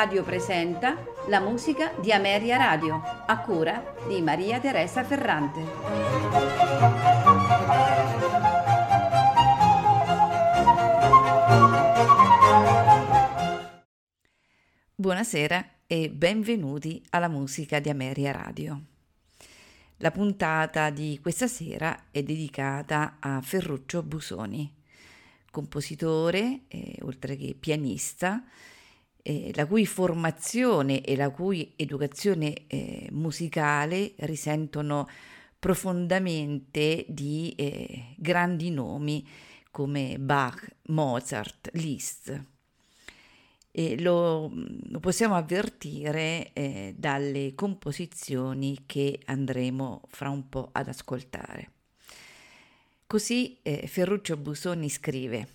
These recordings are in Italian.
Radio presenta la musica di Ameria Radio, a cura di Maria Teresa Ferrante. Buonasera e benvenuti alla musica di Ameria Radio. La puntata di questa sera è dedicata a Ferruccio Busoni, compositore, eh, oltre che pianista, eh, la cui formazione e la cui educazione eh, musicale risentono profondamente di eh, grandi nomi come Bach, Mozart, Liszt. E lo, lo possiamo avvertire eh, dalle composizioni che andremo fra un po' ad ascoltare. Così eh, Ferruccio Busoni scrive: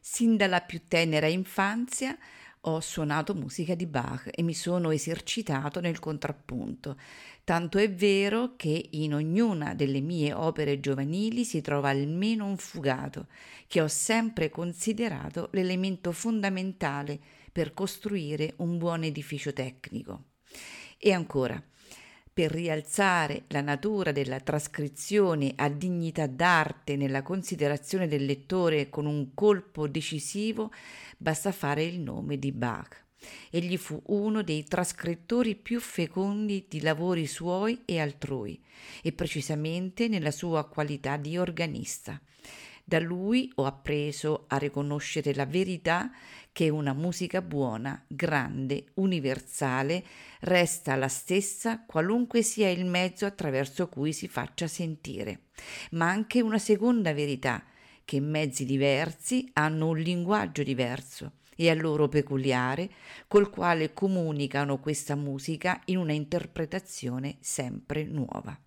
Sin dalla più tenera infanzia ho suonato musica di Bach e mi sono esercitato nel contrappunto, tanto è vero che in ognuna delle mie opere giovanili si trova almeno un fugato, che ho sempre considerato l'elemento fondamentale per costruire un buon edificio tecnico. E ancora, per rialzare la natura della trascrizione a dignità d'arte nella considerazione del lettore con un colpo decisivo, basta fare il nome di Bach. Egli fu uno dei trascrittori più fecondi di lavori suoi e altrui, e precisamente nella sua qualità di organista. Da lui ho appreso a riconoscere la verità che una musica buona, grande, universale, resta la stessa qualunque sia il mezzo attraverso cui si faccia sentire, ma anche una seconda verità, che mezzi diversi hanno un linguaggio diverso e a loro peculiare, col quale comunicano questa musica in una interpretazione sempre nuova.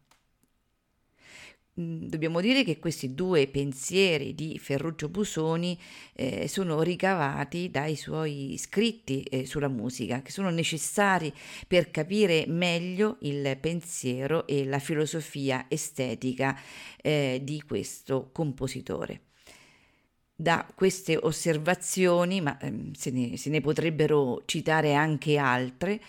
Dobbiamo dire che questi due pensieri di Ferruccio Busoni eh, sono ricavati dai suoi scritti eh, sulla musica, che sono necessari per capire meglio il pensiero e la filosofia estetica eh, di questo compositore. Da queste osservazioni, ma ehm, se ne, se ne potrebbero citare anche altre,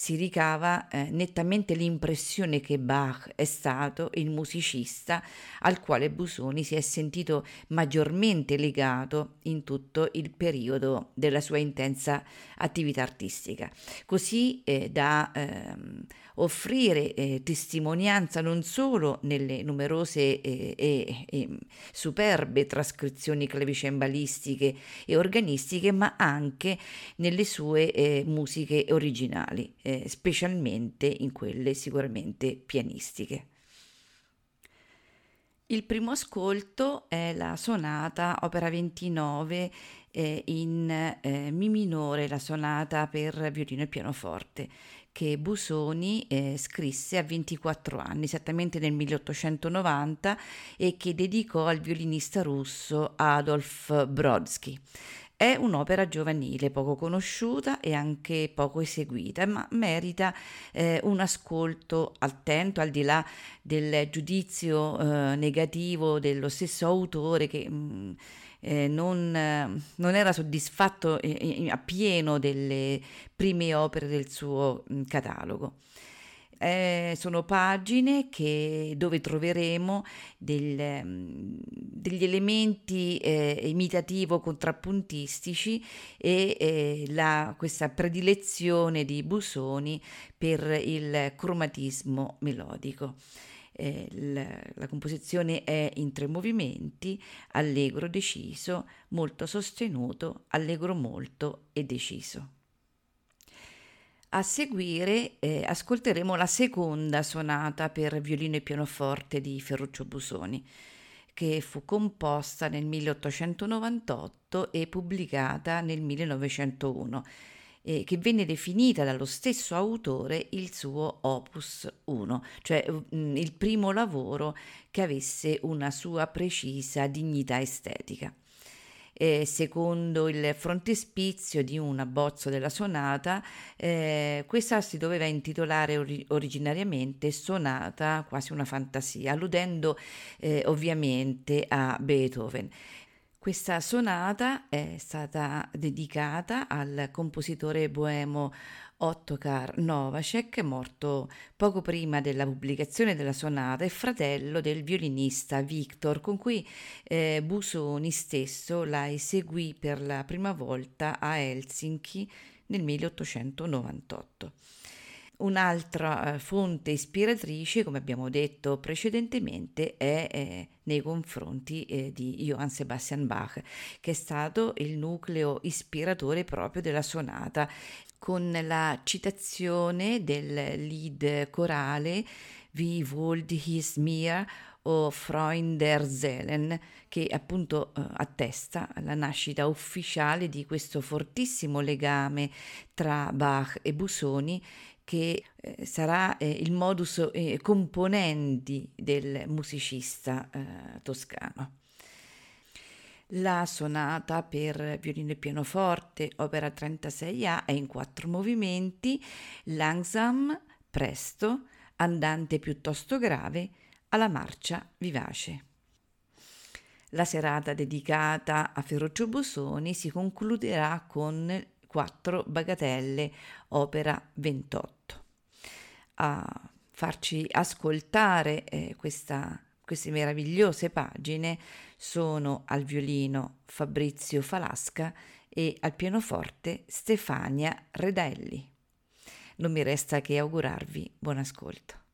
si ricava eh, nettamente l'impressione che Bach è stato il musicista al quale Busoni si è sentito maggiormente legato in tutto il periodo della sua intensa attività artistica, così eh, da ehm, offrire eh, testimonianza non solo nelle numerose e, e, e superbe trascrizioni clavicembalistiche e organistiche, ma anche nelle sue eh, musiche originali, eh, specialmente in quelle sicuramente pianistiche. Il primo ascolto è la sonata opera 29 eh, in eh, Mi minore, la sonata per violino e pianoforte, che Busoni eh, scrisse a 24 anni, esattamente nel 1890, e che dedicò al violinista russo Adolf Brodsky. È un'opera giovanile, poco conosciuta e anche poco eseguita, ma merita eh, un ascolto attento, al di là del giudizio eh, negativo dello stesso autore che mh, mm, eh, non, non, era soddisfatto appieno delle prime opere del suo mh, catalogo. Eh, sono pagine che, dove troveremo del, degli elementi eh, imitativo-contrappuntistici e eh, la, questa predilezione di Busoni per il cromatismo melodico. Eh, la, la, composizione è in tre movimenti, allegro deciso, molto sostenuto, allegro molto e deciso. A seguire eh, ascolteremo la seconda sonata per violino e pianoforte di Ferruccio Busoni, che fu composta nel 1898 e pubblicata nel 1901 eh, che venne definita dallo stesso autore il suo opus 1, cioè mh, mm, il primo lavoro che avesse una sua precisa dignità estetica. Eh, secondo il frontespizio di un abbozzo della sonata, eh, questa si doveva intitolare ori- originariamente Sonata, quasi una fantasia, alludendo eh, ovviamente a Beethoven. Questa sonata è stata dedicata al compositore boemo Ottokar Novacek, morto poco prima della pubblicazione della sonata e fratello del violinista Victor, con cui eh, Busoni stesso la eseguì per la prima volta a Helsinki nel 1898. Un'altra eh, fonte ispiratrice, come abbiamo detto precedentemente, è eh, nei confronti eh, di Johann Sebastian Bach, che è stato il nucleo ispiratore proprio della sonata, con la citazione del lead corale Wie wollt his mir o Freund der Seelen, che appunto eh, attesta la nascita ufficiale di questo fortissimo legame tra Bach e Busoni che eh, sarà eh, il modus eh, componendi del musicista eh, toscano. La sonata per violino e pianoforte, opera 36A, è in quattro movimenti, langsam, presto, andante piuttosto grave, alla marcia vivace. La serata dedicata a Ferruccio Bosoni si concluderà con quattro bagatelle, opera 28 a farci ascoltare eh, questa, queste meravigliose pagine sono al violino Fabrizio Falasca e al pianoforte Stefania Redelli. Non mi resta che augurarvi buon ascolto.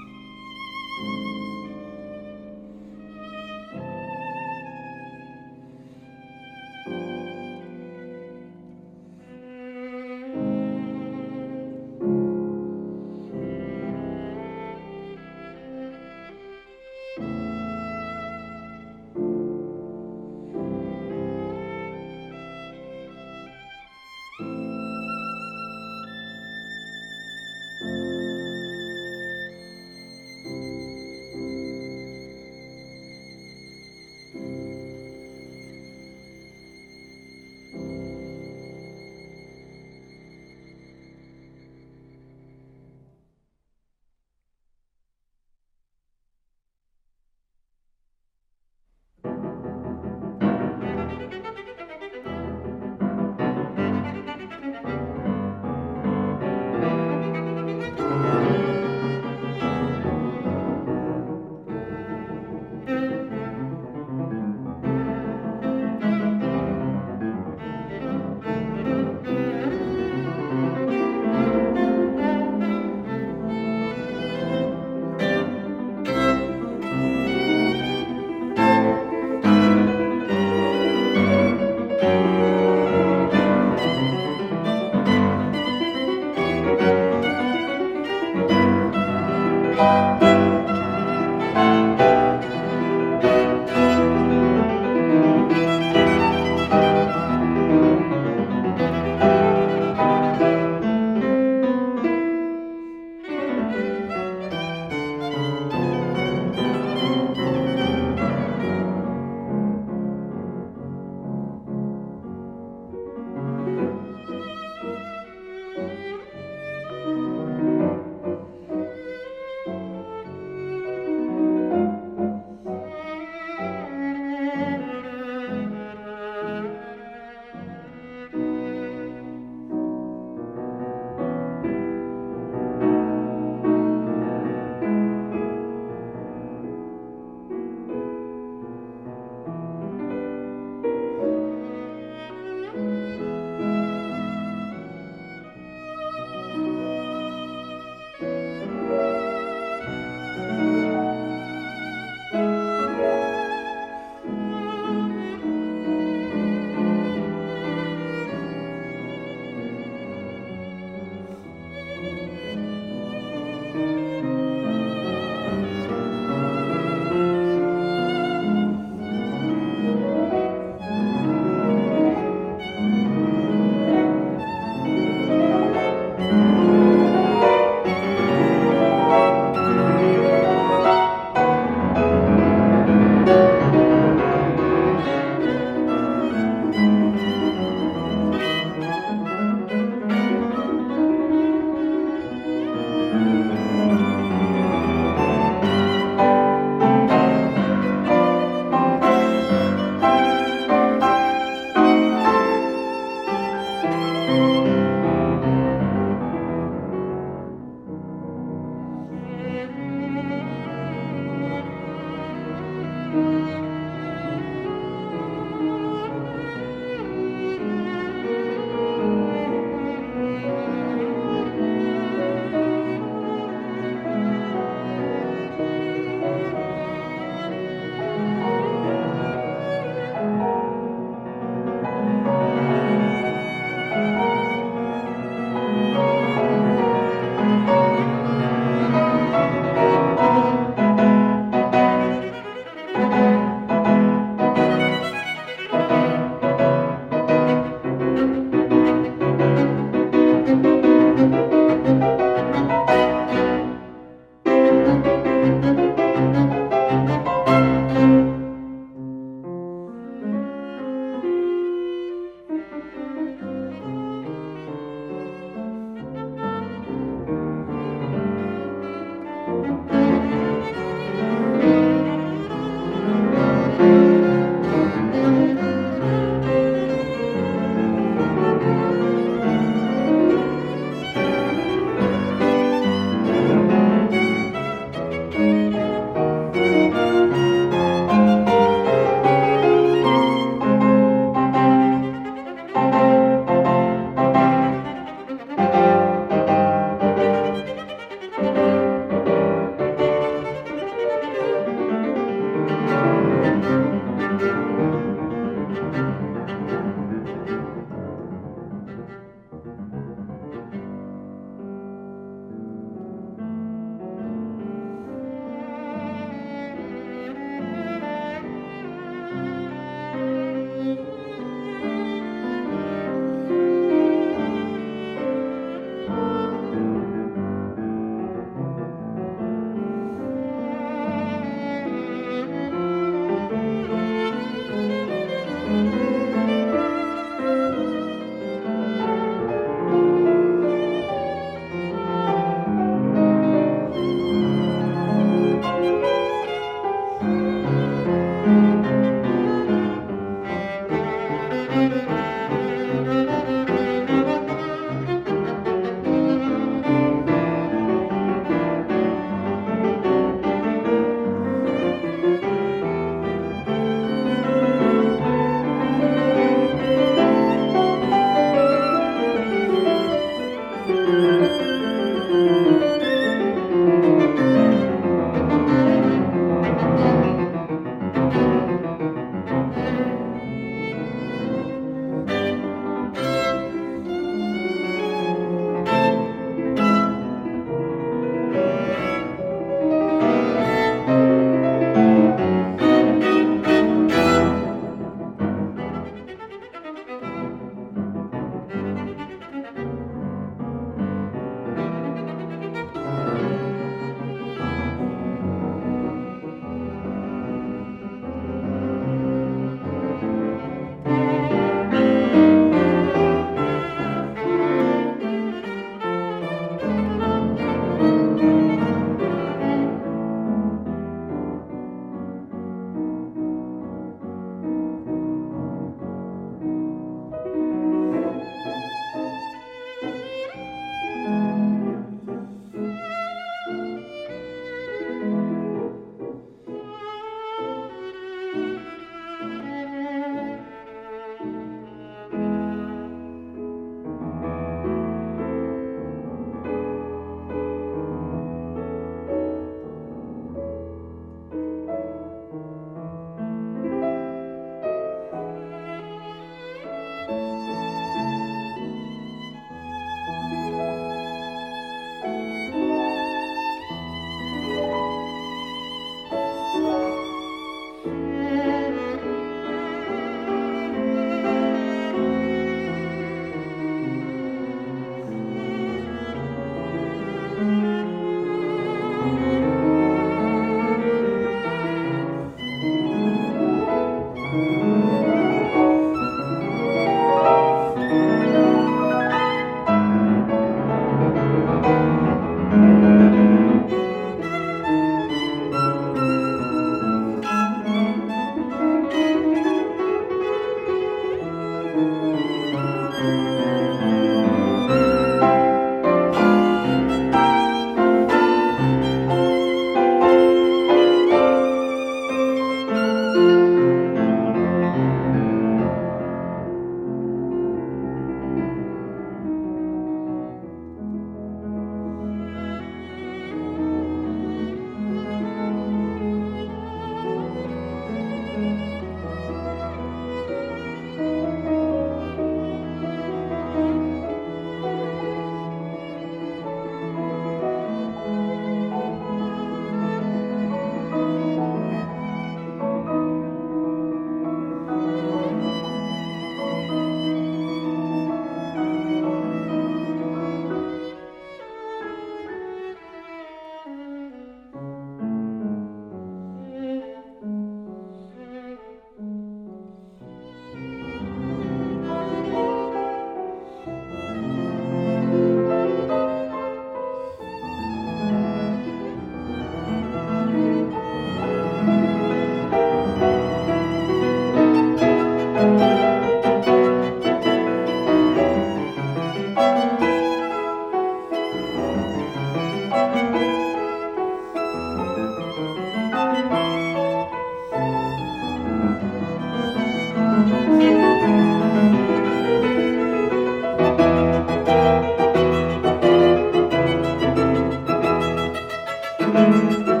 Música